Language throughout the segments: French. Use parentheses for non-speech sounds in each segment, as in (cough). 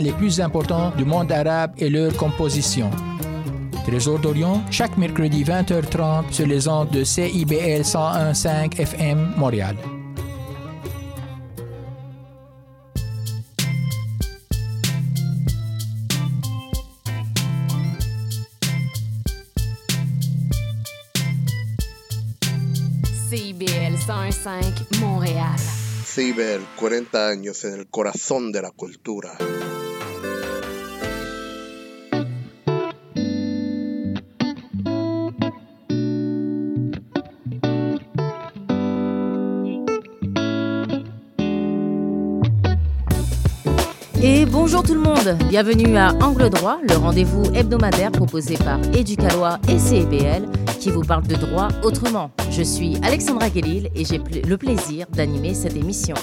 les plus importants du monde arabe et leur composition. Trésor d'Orient, chaque mercredi 20h30 sur les ondes de CIBL 101.5 FM Montréal. CIBL 101.5 Montréal. CIBL, 40 años en el corazón de la cultura. Et bonjour tout le monde, bienvenue à Angle Droit, le rendez-vous hebdomadaire proposé par Éducalois et CIBL qui vous parle de droit autrement. Je suis Alexandra Guélil et j'ai le plaisir d'animer cette émission.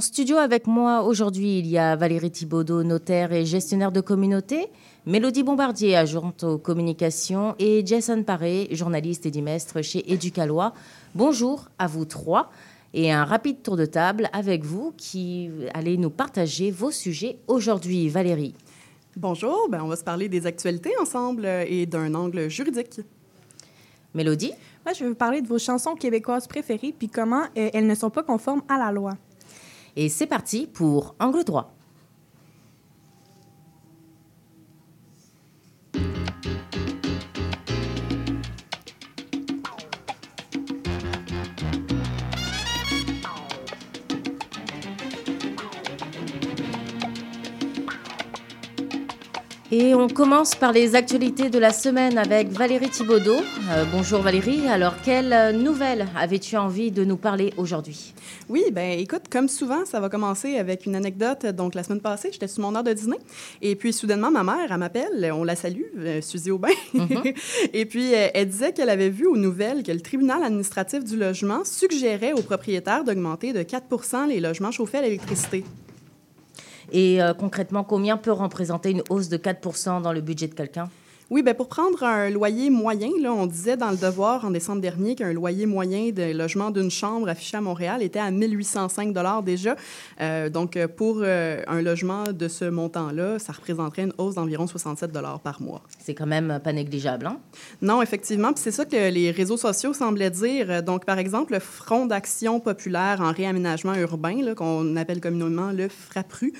En studio avec moi aujourd'hui, il y a Valérie Thibaudot, notaire et gestionnaire de communauté, Mélodie Bombardier, agente aux communications, et Jason Paré, journaliste et dimestre chez Éducalois. Bonjour à vous trois et un rapide tour de table avec vous qui allez nous partager vos sujets aujourd'hui. Valérie. Bonjour, ben on va se parler des actualités ensemble euh, et d'un angle juridique. Mélodie. Moi, je vais vous parler de vos chansons québécoises préférées puis comment euh, elles ne sont pas conformes à la loi. Et c'est parti pour Angle droit. Et on commence par les actualités de la semaine avec Valérie Thibaudot. Euh, bonjour Valérie, alors quelle euh, nouvelle avais-tu envie de nous parler aujourd'hui? Oui, ben écoute, comme souvent, ça va commencer avec une anecdote. Donc, la semaine passée, j'étais sur mon heure de dîner. Et puis, soudainement, ma mère, elle m'appelle. On la salue, euh, Suzy Aubin. (laughs) et puis, euh, elle disait qu'elle avait vu aux nouvelles que le tribunal administratif du logement suggérait aux propriétaires d'augmenter de 4% les logements chauffés à l'électricité. Et euh, concrètement, combien peut représenter une hausse de 4% dans le budget de quelqu'un? Oui, ben pour prendre un loyer moyen, là, on disait dans le devoir en décembre dernier qu'un loyer moyen de logement d'une chambre affiché à Montréal était à 1805 déjà. Euh, donc, euh, pour euh, un logement de ce montant-là, ça représenterait une hausse d'environ 67 par mois. C'est quand même pas négligeable. Hein? Non, effectivement. Puis c'est ça que les réseaux sociaux semblaient dire. Donc, par exemple, le Front d'action populaire en réaménagement urbain, là, qu'on appelle communément le FRAPRU,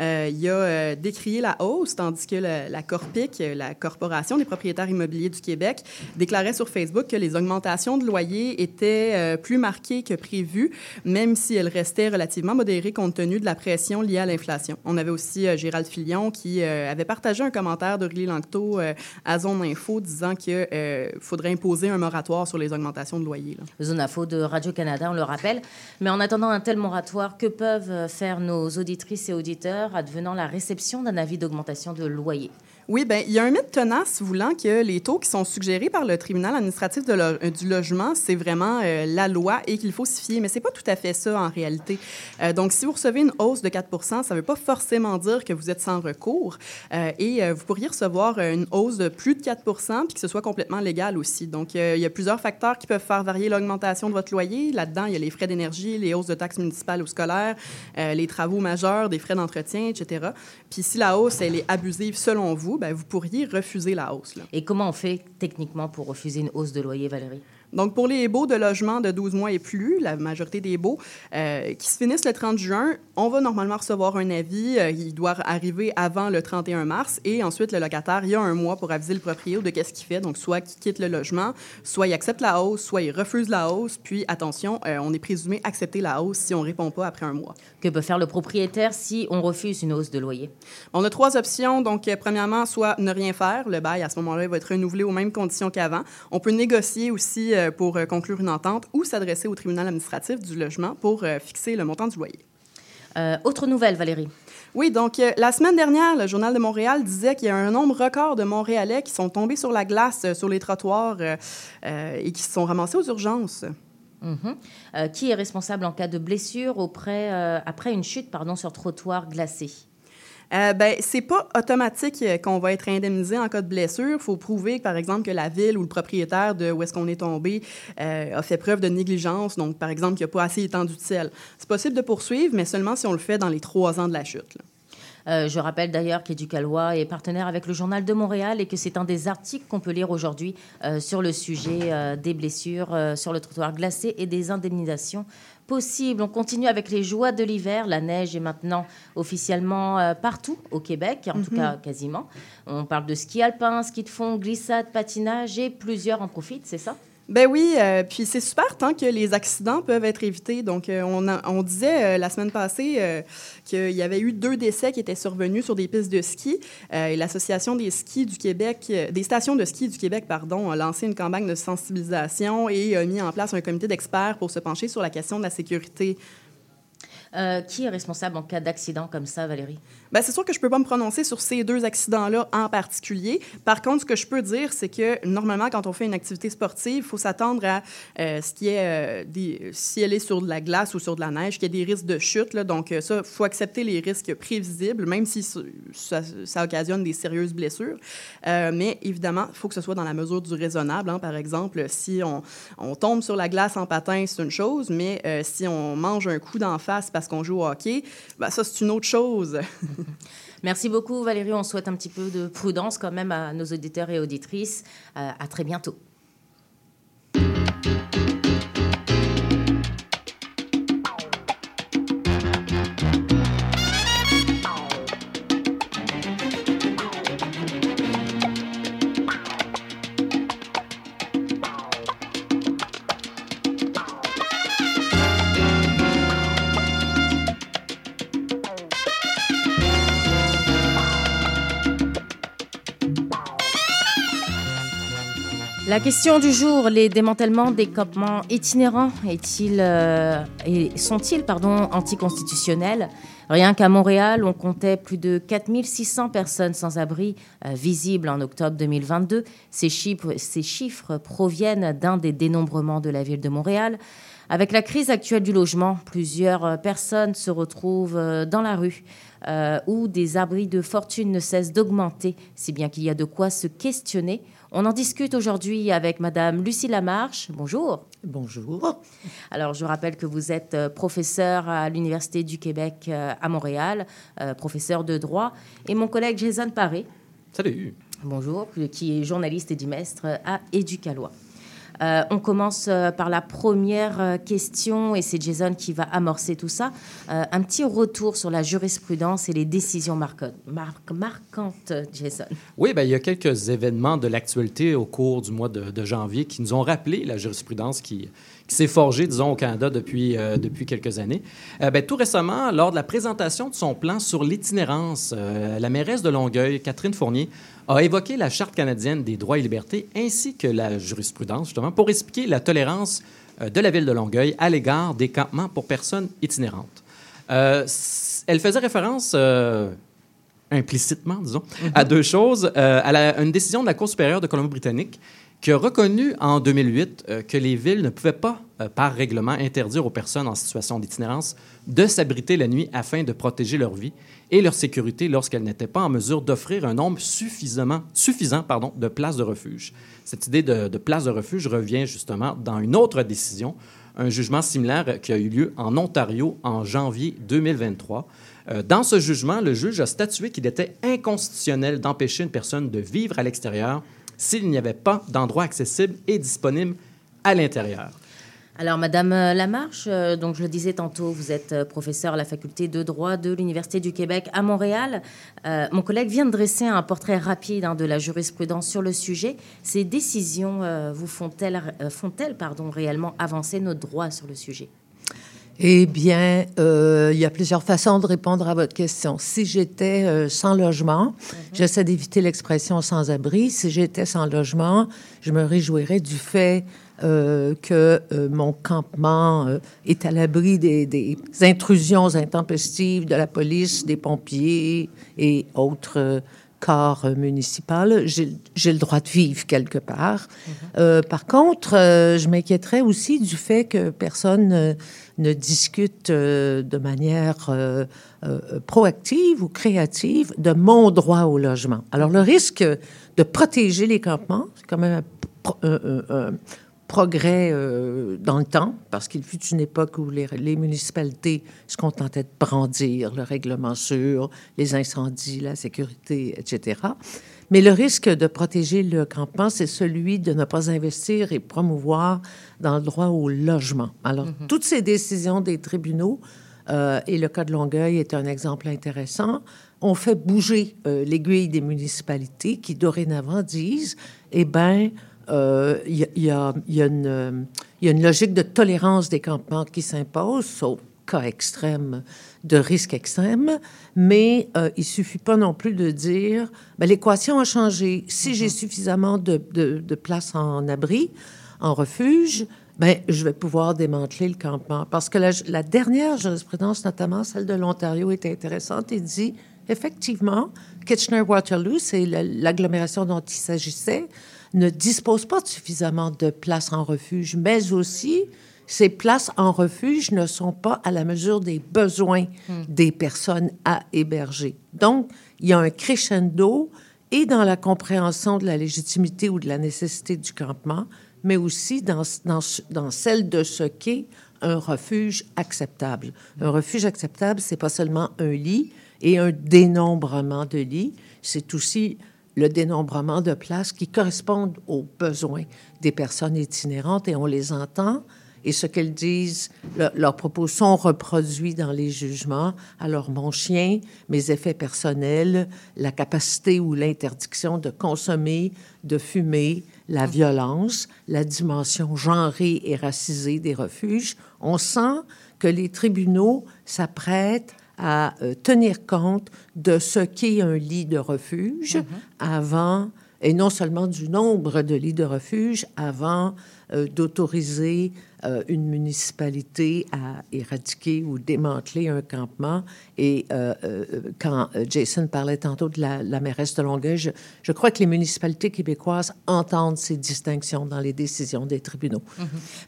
euh, il a décrié la hausse, tandis que la Corpic, la Corporation des propriétaires immobiliers du Québec, déclarait sur Facebook que les augmentations de loyers étaient euh, plus marquées que prévu, même si elles restaient relativement modérées compte tenu de la pression liée à l'inflation. On avait aussi euh, Gérald Filion qui euh, avait partagé un commentaire d'Aurélie Langto euh, à Zone Info disant qu'il faudrait imposer un moratoire sur les augmentations de loyers. Zone Info de Radio-Canada, on le rappelle. Mais en attendant un tel moratoire, que peuvent faire nos auditrices et auditeurs advenant la réception d'un avis d'augmentation de loyer Oui, ben il y a un mythe tenace voulant que les taux qui sont suggérés par le tribunal administratif euh, du logement, c'est vraiment euh, la loi et qu'il faut s'y fier. Mais c'est pas tout à fait ça en réalité. Euh, donc, si vous recevez une hausse de 4% ça ne veut pas forcément dire que vous êtes sans recours. Et vous pourriez recevoir une hausse de plus de 4% puis que ce soit complètement légal aussi. Donc, il y a plusieurs facteurs qui peuvent faire varier l'augmentation de votre loyer. Là-dedans, il y a les frais d'énergie, les hausses de taxes municipales ou scolaires, les travaux majeurs, des frais d'entretien, etc. Puis si la hausse, elle est abusive selon vous, ben, vous pourriez refuser la hausse. Et comment on fait techniquement pour refuser une hausse de loyer, Valérie? Donc, pour les baux de logement de 12 mois et plus, la majorité des baux euh, qui se finissent le 30 juin, on va normalement recevoir un avis. euh, il doit arriver avant le 31 mars. Et ensuite, le locataire, il y a un mois pour aviser le propriétaire de qu'est-ce qu'il fait. Donc, soit qu'il quitte le logement, soit il accepte la hausse, soit il refuse la hausse. Puis, attention, euh, on est présumé accepter la hausse si on ne répond pas après un mois. Que peut faire le propriétaire si on refuse une hausse de loyer? On a trois options. Donc, euh, premièrement, soit ne rien faire. Le bail, à ce moment-là, il va être renouvelé aux mêmes conditions qu'avant. On peut négocier aussi pour euh, conclure une entente ou s'adresser au tribunal administratif du logement pour euh, fixer le montant du loyer. Euh, Autre nouvelle, Valérie Oui, donc euh, la semaine dernière, le Journal de Montréal disait qu'il y a un nombre record de Montréalais qui sont tombés sur la glace euh, sur les trottoirs euh, euh, et qui se sont ramassés aux urgences. Mhm. Euh, Qui est responsable en cas de blessure auprès, euh, après une chute pardon, sur trottoir glacé? Euh, ben, c'est pas automatique euh, qu'on va être indemnisé en cas de blessure. Il faut prouver, par exemple, que la ville ou le propriétaire de où est-ce qu'on est tombé euh, a fait preuve de négligence. Donc, par exemple, qu'il n'a pas assez étendu de sel. C'est possible de poursuivre, mais seulement si on le fait dans les trois ans de la chute. Euh, je rappelle d'ailleurs qu'Éducalois est partenaire avec le Journal de Montréal et que c'est un des articles qu'on peut lire aujourd'hui sur le sujet des blessures sur le trottoir glacé et des indemnisations possibles. On continue avec les joies de l'hiver. La neige est maintenant officiellement euh, partout au Québec, en tout cas quasiment. On parle de ski alpin, ski de fond, glissade, patinage et plusieurs en profitent, c'est ça? Ben oui, euh, puis c'est super tant que les accidents peuvent être évités. Donc, euh, on, disait euh, la semaine passée qu'il y avait eu deux décès qui étaient survenus sur des pistes de ski. Et l'Association des skis du Québec, des stations de ski du Québec, pardon, a lancé une campagne de sensibilisation et a mis en place un comité d'experts pour se pencher sur la question de la sécurité Euh, Qui est responsable en cas d'accident comme ça, Valérie? Ben, c'est sûr que je peux pas me prononcer sur ces deux accidents-là en particulier. Par contre, ce que je peux dire, c'est que normalement, quand on fait une activité sportive, il faut s'attendre à euh, ce qui est euh, si elle est sur de la glace ou sur de la neige, qu'il y a des risques de chute. Donc, euh, ça, il faut accepter les risques prévisibles, même si ça, occasionne des sérieuses blessures. Mais évidemment, il faut que ce soit dans la mesure du raisonnable. hein. Par exemple, si on, tombe sur la glace en patin, c'est une chose, mais si on mange un coup d'en face parce qu'on joue au hockey, ben, ça, c'est une autre chose. (laughs) Merci beaucoup, Valérie. On souhaite un petit peu de prudence quand même à nos auditeurs et auditrices. Euh, à très bientôt. La question du jour, les démantèlements des campements itinérants euh, sont-ils anticonstitutionnels? Rien qu'à Montréal, on comptait plus de 4600 personnes sans abri euh, visibles en octobre 2022. Ces chiffres, proviennent d'un des dénombrements de la ville de Montréal. Avec la crise actuelle du logement, plusieurs euh, personnes se retrouvent dans la rue où des abris de fortune ne cessent d'augmenter, si bien qu'il y a de quoi se questionner. On en discute aujourd'hui avec Madame Lucie Lamarche. Bonjour. Bonjour. Alors, je rappelle que vous êtes euh, professeur à l'Université du Québec euh, à Montréal, euh, professeur de droit, et mon collègue Jason Paré, Salut. bonjour, qui est journaliste et dimestre à Éducalois. Euh, on commence euh, par la première euh, question, et c'est Jason qui va amorcer tout ça. Un petit retour sur la jurisprudence et les décisions marquantes, mar- marquantes Jason. Oui, ben, il y a quelques événements de l'actualité au cours du mois de janvier qui nous ont rappelé la jurisprudence qui, qui s'est forgée, disons, au Canada depuis, euh, depuis quelques années. Euh, ben, tout récemment, lors de la présentation de son plan sur l'itinérance, euh, la mairesse de Longueuil, Catherine Fournier, a évoqué la Charte canadienne des droits et libertés ainsi que la jurisprudence, justement, pour expliquer la tolérance euh, de la ville de Longueuil à l'égard des campements pour personnes itinérantes. Euh, elle faisait référence implicitement, disons, à deux choses. Euh, à la- une décision de la Cour supérieure de Colombie-Britannique qui a reconnu en 2008 euh, que les villes ne pouvaient pas, euh, par règlement, interdire aux personnes en situation d'itinérance de s'abriter la nuit afin de protéger leur vie et leur sécurité lorsqu'elles n'étaient pas en mesure d'offrir un nombre suffisamment, suffisant pardon, de places de refuge. Cette idée de, de place de refuge revient justement dans une autre décision, un jugement similaire qui a eu lieu en Ontario en janvier 2023. Euh, dans ce jugement, le juge a statué qu'il était inconstitutionnel d'empêcher une personne de vivre à l'extérieur s'il n'y avait pas d'endroit accessible et disponible à l'intérieur. Alors, Madame euh, Lamarche, euh, donc je le disais tantôt, vous êtes euh, professeur à la faculté de droit de l'Université du Québec à Montréal. Mon collègue vient de dresser un portrait rapide hein, de la jurisprudence sur le sujet. Ces décisions vous font-elles, pardon, réellement avancer nos droits sur le sujet? Eh bien, euh, il y a plusieurs façons de répondre à votre question. Si j'étais euh, sans logement, j'essaie d'éviter l'expression sans-abri. Si j'étais sans logement, je me réjouirais du fait euh, que euh, mon campement euh, est à l'abri des, des intrusions intempestives de la police, des pompiers et autres corps euh, municipal. J'ai le droit de vivre quelque part. Euh, par contre, euh, je m'inquiéterais aussi du fait que personne ne discute euh, de manière proactive ou créative de mon droit au logement. Alors, le risque de protéger les campements, c'est quand même un progrès euh, dans le temps, parce qu'il fut une époque où les, les municipalités se contentaient de brandir le règlement sur les incendies, la sécurité, etc. Mais le risque de protéger le campement, c'est celui de ne pas investir et promouvoir dans le droit au logement. Alors, toutes ces décisions des tribunaux, euh, et le cas de Longueuil est un exemple intéressant, ont fait bouger euh, l'aiguille des municipalités qui, dorénavant, disent, eh bien, il y, a- il y a, il y a une, euh, il y a une logique de tolérance des campements qui s'impose, sauf cas extrême, de risque extrême, mais euh, il suffit pas non plus de dire, ben, l'équation a changé. Si j'ai suffisamment de, de, de place en abri, en refuge, ben, je vais pouvoir démanteler le campement. Parce que la, la dernière jurisprudence, notamment celle de l'Ontario, est intéressante et dit, effectivement, Kitchener-Waterloo, c'est la- l'agglomération dont il s'agissait, ne dispose pas de suffisamment de places en refuge, mais aussi ces places en refuge ne sont pas à la mesure des besoins des personnes à héberger. Donc, il y a un crescendo et dans la compréhension de la légitimité ou de la nécessité du campement, mais aussi dans, dans, dans celle de ce qu'est un refuge acceptable. Un refuge acceptable, c'est pas seulement un lit et un dénombrement de lits, c'est aussi le dénombrement de places qui correspondent aux besoins des personnes itinérantes et on les entend. Et ce qu'elles disent, le- leurs propos sont reproduits dans les jugements. Alors, mon chien, mes effets personnels, la capacité ou l'interdiction de consommer, de fumer, la violence, la dimension genrée et racisée des refuges, on sent que les tribunaux s'apprêtent à euh, tenir compte de ce qu'est un lit de refuge avant, et non seulement du nombre de lits de refuge, avant euh, d'autoriser euh, une municipalité à éradiquer ou démanteler un campement. Et euh, euh, quand Jason parlait tantôt de la, la mairesse de Longueuil, je, crois que les municipalités québécoises entendent ces distinctions dans les décisions des tribunaux.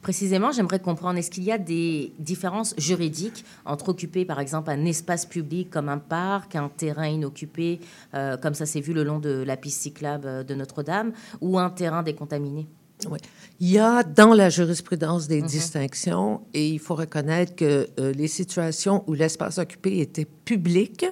Précisément, j'aimerais comprendre, est-ce qu'il y a des différences juridiques entre occuper, par exemple, un espace public comme un parc, un terrain inoccupé, comme ça s'est vu le long de la piste cyclable de Notre-Dame, ou un terrain décontaminé? Oui. Il y a dans la jurisprudence des distinctions et il faut reconnaître que euh, les situations où l'espace occupé était public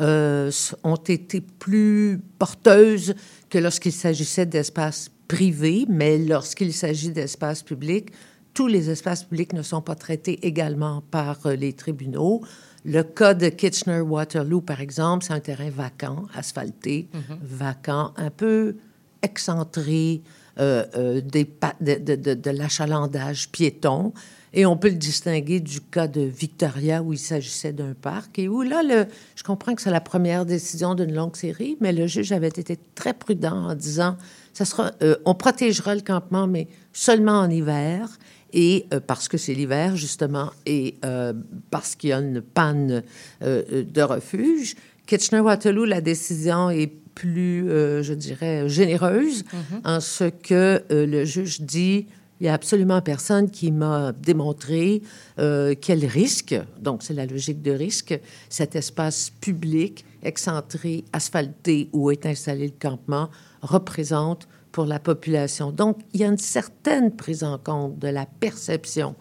euh, ont été plus porteuses que lorsqu'il s'agissait d'espaces privés, mais lorsqu'il s'agit d'espaces publics, tous les espaces publics ne sont pas traités également par euh, les tribunaux. Le cas de Kitchener-Waterloo, par exemple, c'est un terrain vacant, asphalté, vacant, un peu excentré des pa- de, l'achalandage piéton. Et on peut le distinguer du cas de Victoria où il s'agissait d'un parc et où là, le, je comprends que c'est la première décision d'une longue série, mais le juge avait été très prudent en disant, ça sera, euh, on protégera le campement, mais seulement en hiver et euh, parce que c'est l'hiver justement et euh, parce qu'il y a une panne euh, euh, de refuge. Kitchener-Waterloo, la décision est plus, euh, je dirais, généreuse en ce que euh, le juge dit il n'y a absolument personne qui m'a démontré euh, quel risque, donc c'est la logique de risque, cet espace public, excentré, asphalté où est installé le campement représente pour la population. Donc, il y a une certaine prise en compte de la perception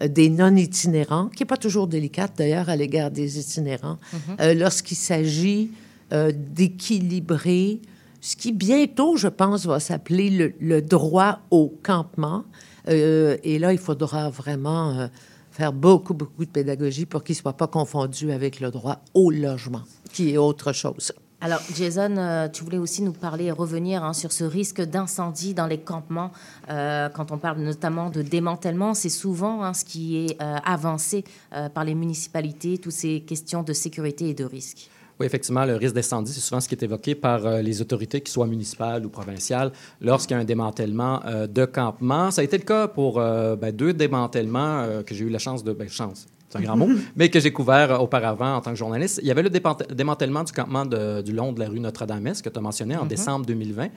euh, des non-itinérants, qui n'est pas toujours délicate d'ailleurs à l'égard des itinérants, euh, lorsqu'il s'agit euh, d'équilibrer ce qui bientôt, je pense, va s'appeler le, droit au campement. Euh, et là, il faudra vraiment euh, faire beaucoup, beaucoup de pédagogie pour qu'il ne soit pas confondu avec le droit au logement, qui est autre chose. Alors, Jason, tu voulais aussi nous parler et revenir hein, sur ce risque d'incendie dans les campements. Quand on parle notamment de démantèlement, c'est souvent hein, ce qui est avancé par les municipalités, toutes ces questions de sécurité et de risque. Oui, effectivement, le risque d'incendie, c'est souvent ce qui est évoqué par euh, les autorités, qu'ils soient municipales ou provinciales, lorsqu'il y a un démantèlement euh, de campement. Ça a été le cas pour euh, ben, deux démantèlements que j'ai eu la chance de... Ben, chance. c'est un grand mot, (laughs) mais que j'ai couvert auparavant en tant que journaliste. Il y avait le démantèlement du campement du long de la rue Notre-Dame-Est que tu as mentionné en mm-hmm. décembre 2020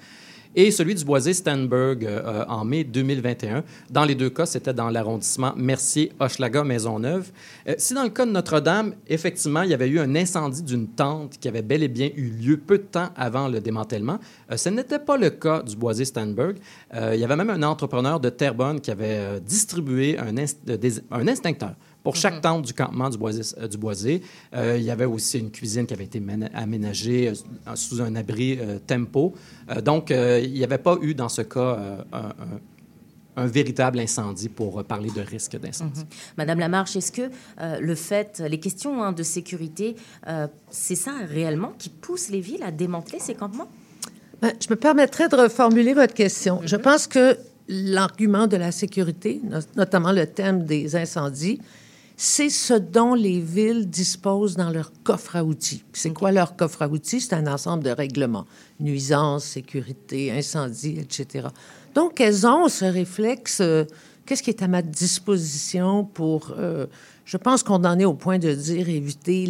et celui du boisé Stanberg euh, en mai 2021. Dans les deux cas, c'était dans l'arrondissement Mercier-Hochelaga-Maisonneuve. Euh, si dans le cas de Notre-Dame, effectivement, il y avait eu un incendie d'une tente qui avait bel et bien eu lieu peu de temps avant le démantèlement, euh, ce n'était pas le cas du boisé Stanberg. il y avait même un entrepreneur de Terrebonne qui avait distribué un, un instincteur pour chaque mhm. tente du campement du Boisé, euh, du Boisé euh, il y avait aussi une cuisine qui avait été aménagée euh, sous un abri tempo. donc, il n'y avait pas eu dans ce cas un, véritable incendie pour parler de risque d'incendie. Mhm. Madame Lamarche, est-ce que le fait, les questions hein, de sécurité, c'est ça réellement qui pousse les villes à démanteler ces campements? Ben, je me permettrais de reformuler votre question. Je mhm. pense que l'argument de la sécurité, notamment le thème des incendies, c'est ce dont les villes disposent dans leur coffre à outils. C'est quoi leur coffre à outils? C'est un ensemble de règlements, nuisances, sécurité, incendie, etc. Donc, elles ont ce réflexe, euh, qu'est-ce qui est à ma disposition pour... Euh, je pense qu'on en est au point de dire éviter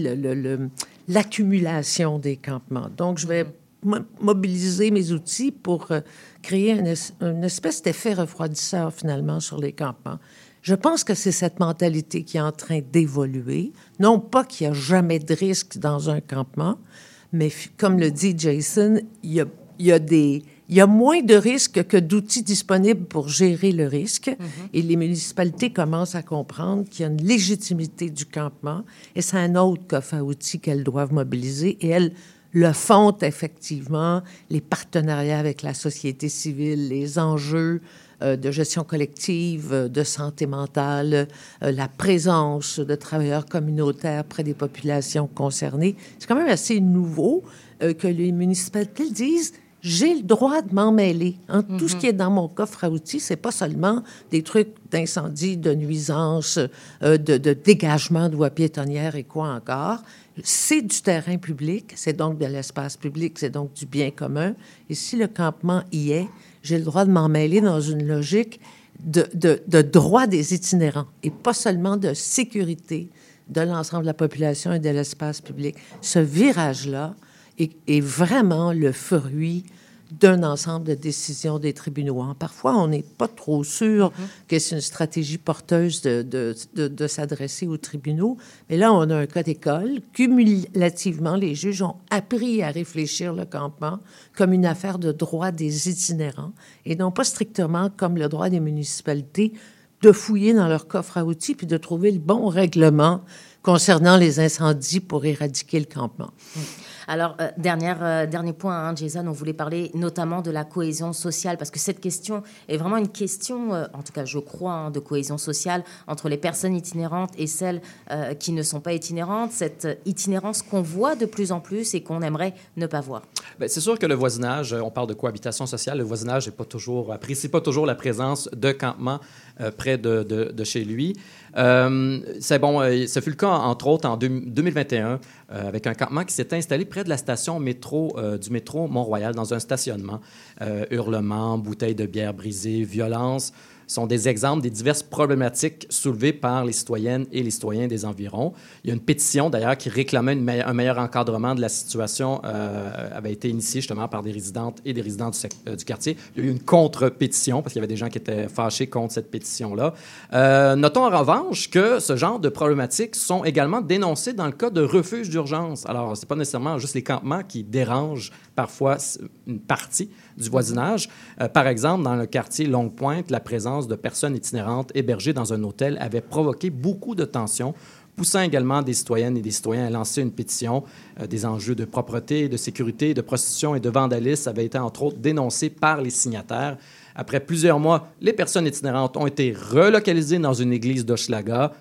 l'accumulation des campements. Donc, je vais mobiliser mes outils pour euh, créer une, une espèce d'effet refroidisseur, finalement, sur les campements. Je pense que c'est cette mentalité qui est en train d'évoluer. Non pas qu'il n'y a jamais de risque dans un campement, mais comme le dit Jason, il y a, il y a des... Il y a moins de risques que d'outils disponibles pour gérer le risque. Mm-hmm. Et les municipalités commencent à comprendre qu'il y a une légitimité du campement et c'est un autre coffre à outils qu'elles doivent mobiliser. Et elles le font effectivement, les partenariats avec la société civile, les enjeux de gestion collective, euh, de santé mentale, euh, la présence de travailleurs communautaires près des populations concernées. C'est quand même assez nouveau que les municipalités disent j'ai le droit de m'en mêler. Hein. Tout ce qui est dans mon coffre à outils, c'est pas seulement des trucs d'incendie, de nuisance, de, de, dégagement de voies piétonnières et quoi encore. C'est du terrain public, c'est donc de l'espace public, c'est donc du bien commun. Et si le campement y est, j'ai le droit de m'en mêler dans une logique de, droit des itinérants et pas seulement de sécurité de l'ensemble de la population et de l'espace public. Ce virage-là est, vraiment le fruit d'un ensemble de décisions des tribunaux. Hein. Parfois, on n'est pas trop sûr mm-hmm. que c'est une stratégie porteuse de, de, de, s'adresser aux tribunaux. Mais là, on a un cas d'école. Cumulativement, les juges ont appris à réfléchir le campement comme une affaire de droit des itinérants et non pas strictement comme le droit des municipalités de fouiller dans leur coffre à outils puis de trouver le bon règlement concernant les incendies pour éradiquer le campement. Mm. Alors, euh, euh, dernier point, hein, Jason, on voulait parler notamment de la cohésion sociale, parce que cette question est vraiment une question, euh, en tout cas je crois, hein, de cohésion sociale entre les personnes itinérantes et celles qui ne sont pas itinérantes, cette itinérance qu'on voit de plus en plus et qu'on aimerait ne pas voir. Ben, c'est sûr que le voisinage, on parle de cohabitation sociale, le voisinage n'est pas toujours, pas toujours la présence de campements près de, chez lui. c'est bon, ce fut le cas entre autres en 2021 avec un campement qui s'est installé près de la station métro, euh, du métro Mont-Royal, dans un stationnement. Euh, hurlements, bouteilles de bière brisées, violence sont des exemples des diverses problématiques soulevées par les citoyennes et les citoyens des environs. Il y a une pétition, d'ailleurs, qui réclamait un meilleur encadrement de la situation, euh, avait été initiée justement par des résidentes et des résidents du, euh, du quartier. Il y a eu une contre-pétition, parce qu'il y avait des gens qui étaient fâchés contre cette pétition-là. Euh, notons en revanche que ce genre de problématiques sont également dénoncées dans le cas de refuges d'urgence. Alors, ce n'est pas nécessairement juste les campements qui dérangent parfois une partie du voisinage. Euh, par exemple, dans le quartier Longue-Pointe, la présence de personnes itinérantes hébergées dans un hôtel avait provoqué beaucoup de tensions poussant également des citoyennes et des citoyens à lancer une pétition. Euh, des enjeux de propreté, de sécurité, de prostitution et de vandalisme avaient été entre autres dénoncés par les signataires. Après plusieurs mois, les personnes itinérantes ont été relocalisées dans une église d'Hochelaga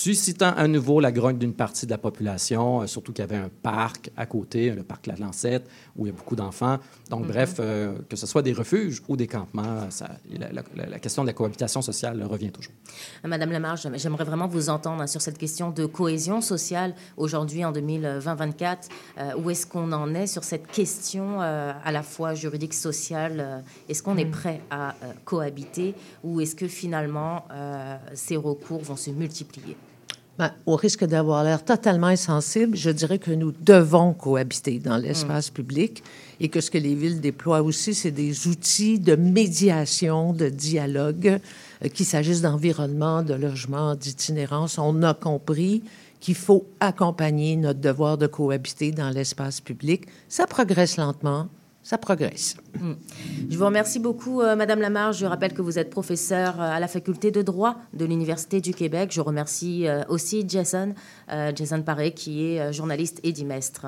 suscitant à nouveau la grogne d'une partie de la population, euh, surtout qu'il y avait un parc à côté, le parc La Lancette, où il y a beaucoup d'enfants. Donc, mhm. bref, euh, que ce soit des refuges ou des campements, ça, la, question de la cohabitation sociale revient toujours. Madame Lamarche, j'aimerais vraiment vous entendre sur cette question de cohésion sociale aujourd'hui en 2020-24. Euh, où est-ce qu'on en est sur cette question à la fois juridique, sociale Est-ce qu'on est mhm. prêt à cohabiter ou est-ce que finalement ces recours vont se multiplier? Ben, au risque d'avoir l'air totalement insensible, je dirais que nous devons cohabiter dans l'espace public et que ce que les villes déploient aussi, c'est des outils de médiation, de dialogue, euh, qu'il s'agisse d'environnement, de logement, d'itinérance. On a compris qu'il faut accompagner notre devoir de cohabiter dans l'espace public. Ça progresse lentement, ça progresse. Je vous remercie beaucoup, euh, Madame Lamarche. Je rappelle que vous êtes professeure euh, à la faculté de droit de l'Université du Québec. Je remercie euh, aussi Jason, Jason Paré, qui est journaliste et dimestre.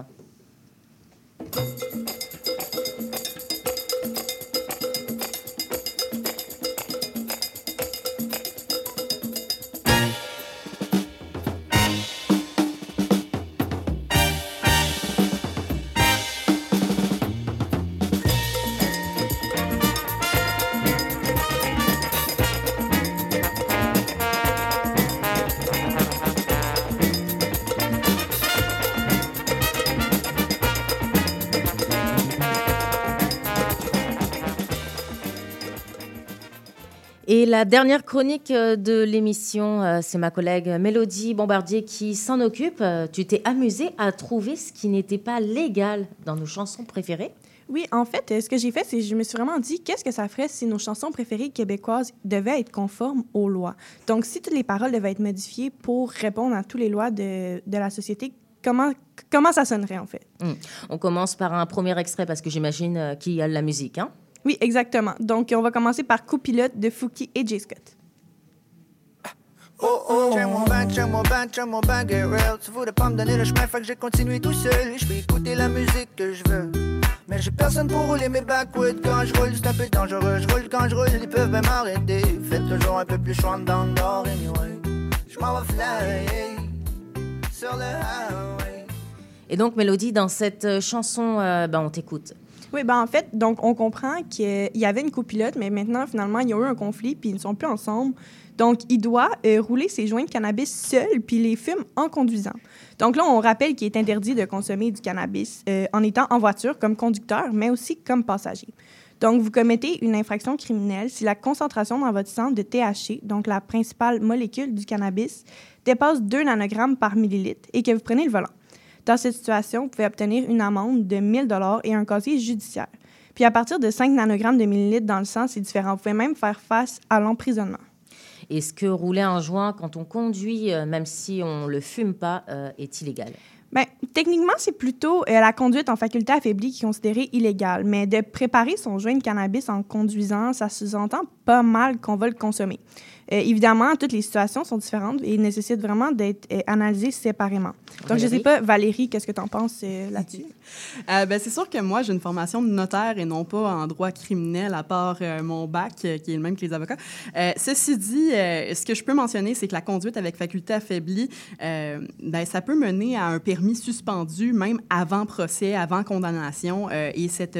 La dernière chronique euh, de l'émission, euh, c'est ma collègue Mélodie Bombardier qui s'en occupe. Euh, Tu t'es amusée à trouver ce qui n'était pas légal dans nos chansons préférées? Oui, en fait, ce que j'ai fait, c'est que je me suis vraiment dit qu'est-ce que ça ferait si nos chansons préférées québécoises devaient être conformes aux lois? Donc, si toutes les paroles devaient être modifiées pour répondre à toutes les lois de, de la société, comment, comment ça sonnerait en fait? Hmm. On commence par un premier extrait parce que j'imagine qu'il y a de la musique. Hein? Oui, exactement. Donc, on va commencer par Copilote de Fouki et J. Scott. Oh oh, check-moi ben, check-moi ben, check-moi ben, get real. Tu voulais pas me donner le chemin, fait que j'ai continué tout seul. Je vais écouter la musique que je veux. Mais j'ai personne pour rouler mes backwoods quand je roule, c'est un peu dangereux. Je roule quand je roule, ils peuvent même m'arrêter. Faites toujours un peu plus chaud dans le nord, anyway. Je m'en vais fly sur le highway. Et donc, Mélodie, dans cette euh, chanson, euh, ben, on t'écoute. Oui, ben en fait, donc on comprend qu'il y avait une copilote, mais maintenant, finalement, il y a eu un conflit, puis ils ne sont plus ensemble. Donc, il doit euh, rouler ses joints de cannabis seul, puis les fume en conduisant. Donc là, on rappelle qu'il est interdit de consommer du cannabis euh, en étant en voiture comme conducteur, mais aussi comme passager. Donc, vous commettez une infraction criminelle si la concentration dans votre sang de THC, donc la principale molécule du cannabis, dépasse 2 nanogrammes par millilitre et que vous prenez le volant. Dans cette situation, vous pouvez obtenir une amende de 1000 dollars et un casier judiciaire. Puis à partir de 5 nanogrammes de millilitres dans le sang, c'est différent. Vous pouvez même faire face à l'emprisonnement. Est-ce que rouler un joint quand on conduit, euh, même si on le fume pas, euh, est illégal? Bien, techniquement, c'est plutôt euh, la conduite en faculté affaiblie qui est considérée illégale. Mais de préparer son joint de cannabis en conduisant, ça sous-entend pas mal qu'on va le consommer. Euh, évidemment, toutes les situations sont différentes et nécessitent vraiment d'être euh, analysées séparément. Donc, je ne sais pas, Valérie, qu'est-ce que tu en penses euh, là-dessus? (laughs) Ben, c'est sûr que moi, j'ai une formation de notaire et non pas en droit criminel, à part mon bac, qui est le même que les avocats. Ceci dit, ce que je peux mentionner, c'est que la conduite avec faculté affaiblie, ben, ça peut mener à un permis suspendu, même avant procès, avant condamnation. et cette,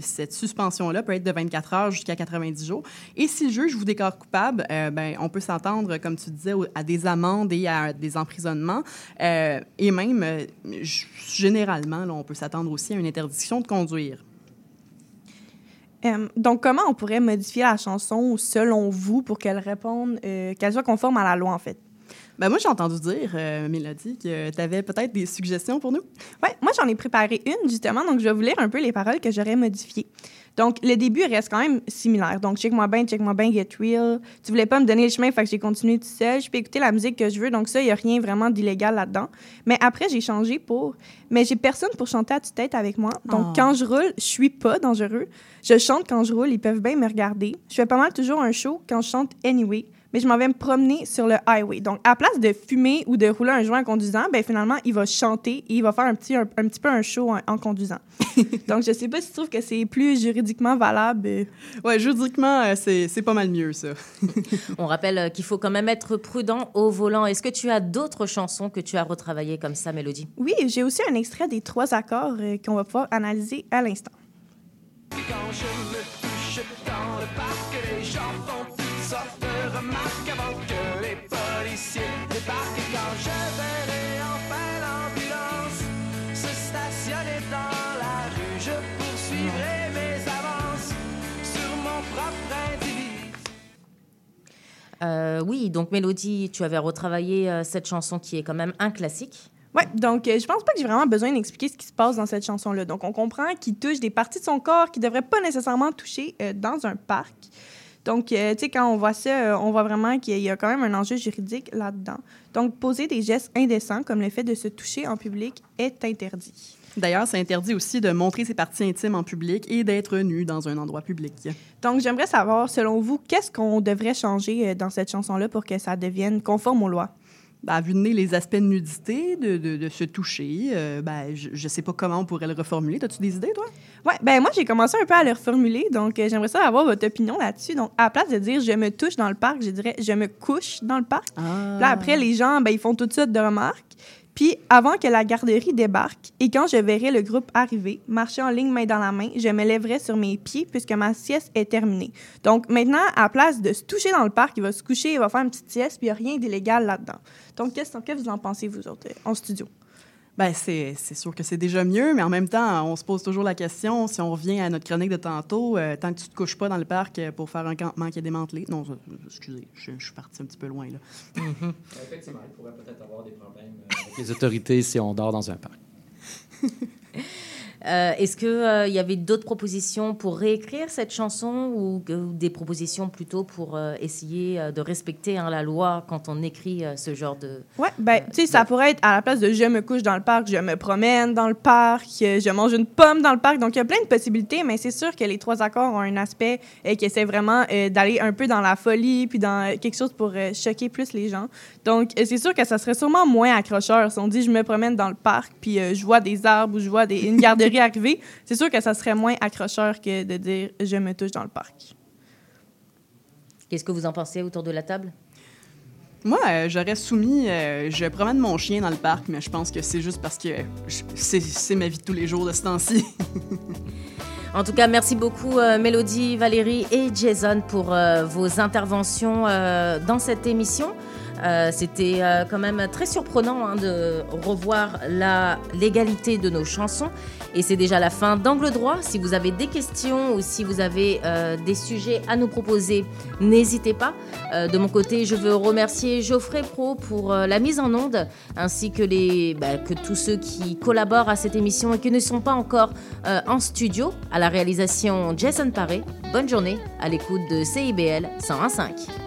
cette suspension-là peut être de 24 heures jusqu'à 90 jours. Et si le juge vous déclare coupable, ben, on peut s'entendre, comme tu disais, à des amendes et à des emprisonnements. Euh, et même, euh, généralement, là, on peut s'attendre aussi à une interdiction de conduire. Euh, donc, comment on pourrait modifier la chanson selon vous pour qu'elle réponde, euh, qu'elle soit conforme à la loi, en fait? Ben, moi, j'ai entendu dire, euh, Mélodie, que tu avais peut-être des suggestions pour nous. Oui, moi, j'en ai préparé une, justement. Donc, je vais vous lire un peu les paroles que j'aurais modifiées. Donc, le début reste quand même similaire. Donc, check-moi bien, check-moi bien, get real. Tu voulais pas me donner le chemin, fait que j'ai continué tout seul. Je peux écouter la musique que je veux. Donc, ça, il n'y a rien vraiment d'illégal là-dedans. Mais après, j'ai changé pour. Mais j'ai personne pour chanter à tue-tête avec moi. Donc, Oh. quand je roule, je suis pas dangereux. Je chante quand je roule, ils peuvent bien me regarder. Je fais pas mal toujours un show quand je chante anyway. Mais je m'en vais me promener sur le highway. Donc, à place de fumer ou de rouler un joint en conduisant, ben finalement, il va chanter et il va faire un petit, un, un petit peu un show en, en conduisant. (laughs) Donc, je sais pas si tu trouves que c'est plus juridiquement valable. Ouais, juridiquement, euh, c'est c'est pas mal mieux, ça. (laughs) On rappelle euh, qu'il faut quand même être prudent au volant. Est-ce que tu as d'autres chansons que tu as retravaillées comme ça, Mélodie? Oui, j'ai aussi un extrait des trois accords euh, qu'on va pouvoir analyser à l'instant. Quand je me touche dans le parc, les gens font remarques avant que les policiers débarquent. Et quand je verrai enfin l'ambulance se stationner dans la rue, je poursuivrai mes avances sur mon propre individu. Euh, oui, donc Mélodie, tu avais retravaillé euh, cette chanson qui est quand même un classique. Ouais, donc euh, je pense pas que j'ai vraiment besoin d'expliquer ce qui se passe dans cette chanson-là. Donc on comprend qu'il touche des parties de son corps qui devraient pas nécessairement toucher euh, dans un parc. Donc, euh, tu sais, quand on voit ça, euh, on voit vraiment qu'il y a quand même un enjeu juridique là-dedans. Donc, poser des gestes indécents comme le fait de se toucher en public est interdit. D'ailleurs, c'est interdit aussi de montrer ses parties intimes en public et d'être nu dans un endroit public. Donc, j'aimerais savoir, selon vous, qu'est-ce qu'on devrait changer euh, dans cette chanson-là pour que ça devienne conforme aux lois? À vue de nez, les aspects de nudité, de, de- de se toucher, euh, ben, je ne sais pas comment on pourrait le reformuler. As-tu des idées, toi? Ouais, ben moi, j'ai commencé un peu à le reformuler, donc euh, j'aimerais ça avoir votre opinion là-dessus. Donc, à la place de dire « je me touche dans le parc », je dirais « je me couche dans le parc ». Puis Là, après, les gens, ben, ils font tout de suite de remarques. Puis, avant que la garderie débarque et quand je verrai le groupe arriver, marcher en ligne main dans la main, je me lèverai sur mes pieds puisque ma sieste est terminée. Donc, maintenant, à la place de se toucher dans le parc, il va se coucher, il va faire une petite sieste, puis il n'y a rien d'illégal là-dedans. Donc, qu'est-ce que vous en pensez, vous autres, euh, en studio? Ben, c'est sûr que c'est déjà mieux, mais en même temps, on se pose toujours la question, si on revient à notre chronique de tantôt, euh, tant que tu te couches pas dans le parc euh, pour faire un campement qui est démantelé. Non, excusez, je, je suis parti un petit peu loin, là. Effectivement, il pourrait peut-être avoir des problèmes euh, avec les autorités si on dort dans un parc. (laughs) Euh, Est-ce qu'il y avait d'autres propositions pour réécrire cette chanson ou, des propositions plutôt pour euh, essayer euh, de respecter hein, la loi quand on écrit euh, ce genre de... Ouais, ben, tu sais, ça pourrait être à la place de je me couche dans le parc, je me promène dans le parc, euh, je mange une pomme dans le parc. Donc, il y a plein de possibilités, mais c'est sûr que les trois accords ont un aspect euh, qui essaie vraiment euh, d'aller un peu dans la folie, puis dans euh, quelque chose pour euh, choquer plus les gens. Donc, euh, c'est sûr que ça serait sûrement moins accrocheur si on dit je me promène dans le parc, puis euh, je vois des arbres ou je vois des, une (laughs) garderie arriver. C'est sûr que ça serait moins accrocheur que de dire je me touche dans le parc. Qu'est-ce que vous en pensez autour de la table? Moi, euh, j'aurais soumis, euh, je promène mon chien dans le parc, mais je pense que c'est juste parce que je- c'est c'est ma vie de tous les jours de ce temps-ci. En tout cas, merci beaucoup euh, Mélodie, Valérie et Jason pour euh, vos interventions euh, dans cette émission. Euh, C'était euh, quand même très surprenant hein, de revoir la légalité de nos chansons. Et c'est déjà la fin d'Angle droit. Si vous avez des questions ou si vous avez euh, des sujets à nous proposer, n'hésitez pas. De mon côté, je veux remercier Geoffrey Pro pour la mise en onde, ainsi que, les, bah, que tous ceux qui collaborent à cette émission et qui ne sont pas encore en studio. À la réalisation, Jason Paré. Bonne journée à l'écoute de CIBL 101.5.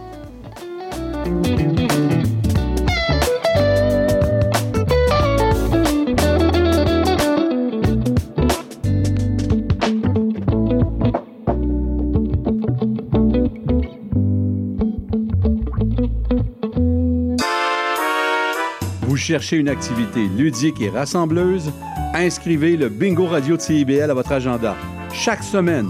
Vous cherchez une activité ludique et rassembleuse? Inscrivez le Bingo Radio de CIBL à votre agenda. Chaque semaine,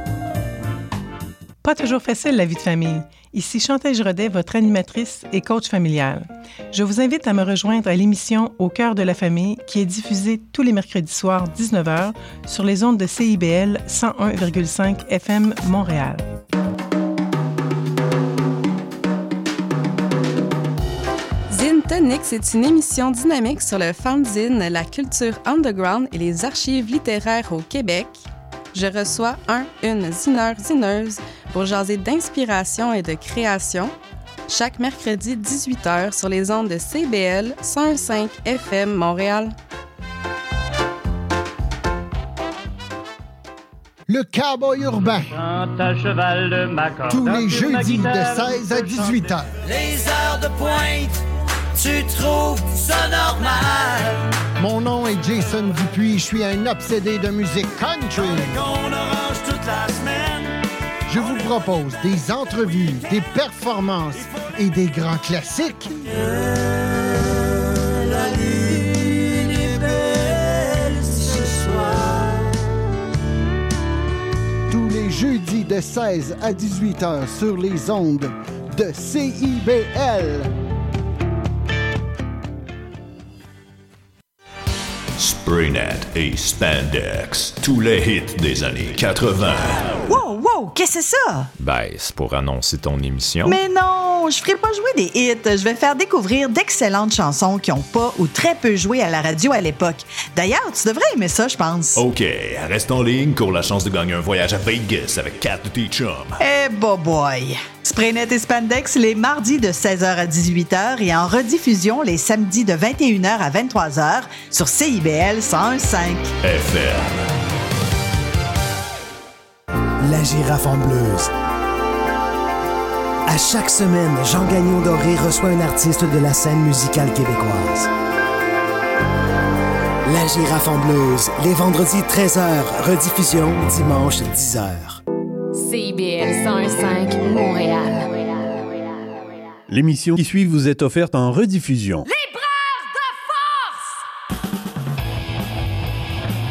Pas toujours facile la vie de famille. Ici Chantal Rodet, votre animatrice et coach familial. Je vous invite à me rejoindre à l'émission Au cœur de la famille qui est diffusée tous les mercredis soirs 19h sur les ondes de CIBL 101,5 FM Montréal. Zine Tonic, c'est une émission dynamique sur le fanzine, la culture underground et les archives littéraires au Québec. Je reçois un, une zineur, zineuse pour jaser d'inspiration et de création chaque mercredi 18h sur les ondes de CBL 105 FM Montréal. Le cowboy urbain. à cheval de. Tous les jeudis de guitare, 16 à 18 heures. Les heures de pointe, tu trouves ça normal? Mon nom est Jason Dupuis, je suis un obsédé de musique country. On orange toute la semaine. Je vous propose des entrevues, des performances et des grands classiques. La lune est belle ce soir. Tous les jeudis de 16 à 18 heures sur les ondes de CIBL. Spraynet et Spandex, tous les hits des années 80. Wow, wow, qu'est-ce que c'est ça? Ben, c'est pour annoncer ton émission. Mais non, je ferai pas jouer des hits. Je vais faire découvrir d'excellentes chansons qui ont pas ou très peu joué à la radio à l'époque. D'ailleurs, tu devrais aimer ça, je pense. OK, reste en ligne, cours la chance de gagner un voyage à Vegas avec Kat de tes chums. Eh, boy! Spraynet et Spandex les mardis de 16h à 18h et en rediffusion les samedis de 21h à 23h sur CIBL 101.5. FM. La girafe en bleuse. À chaque semaine, Jean Gagnon Doré reçoit un artiste de la scène musicale québécoise. La girafe en bleuse, les vendredis 13h, rediffusion dimanche 10h. CIBL 101.5 Montréal. L'émission qui suit vous est offerte en rediffusion.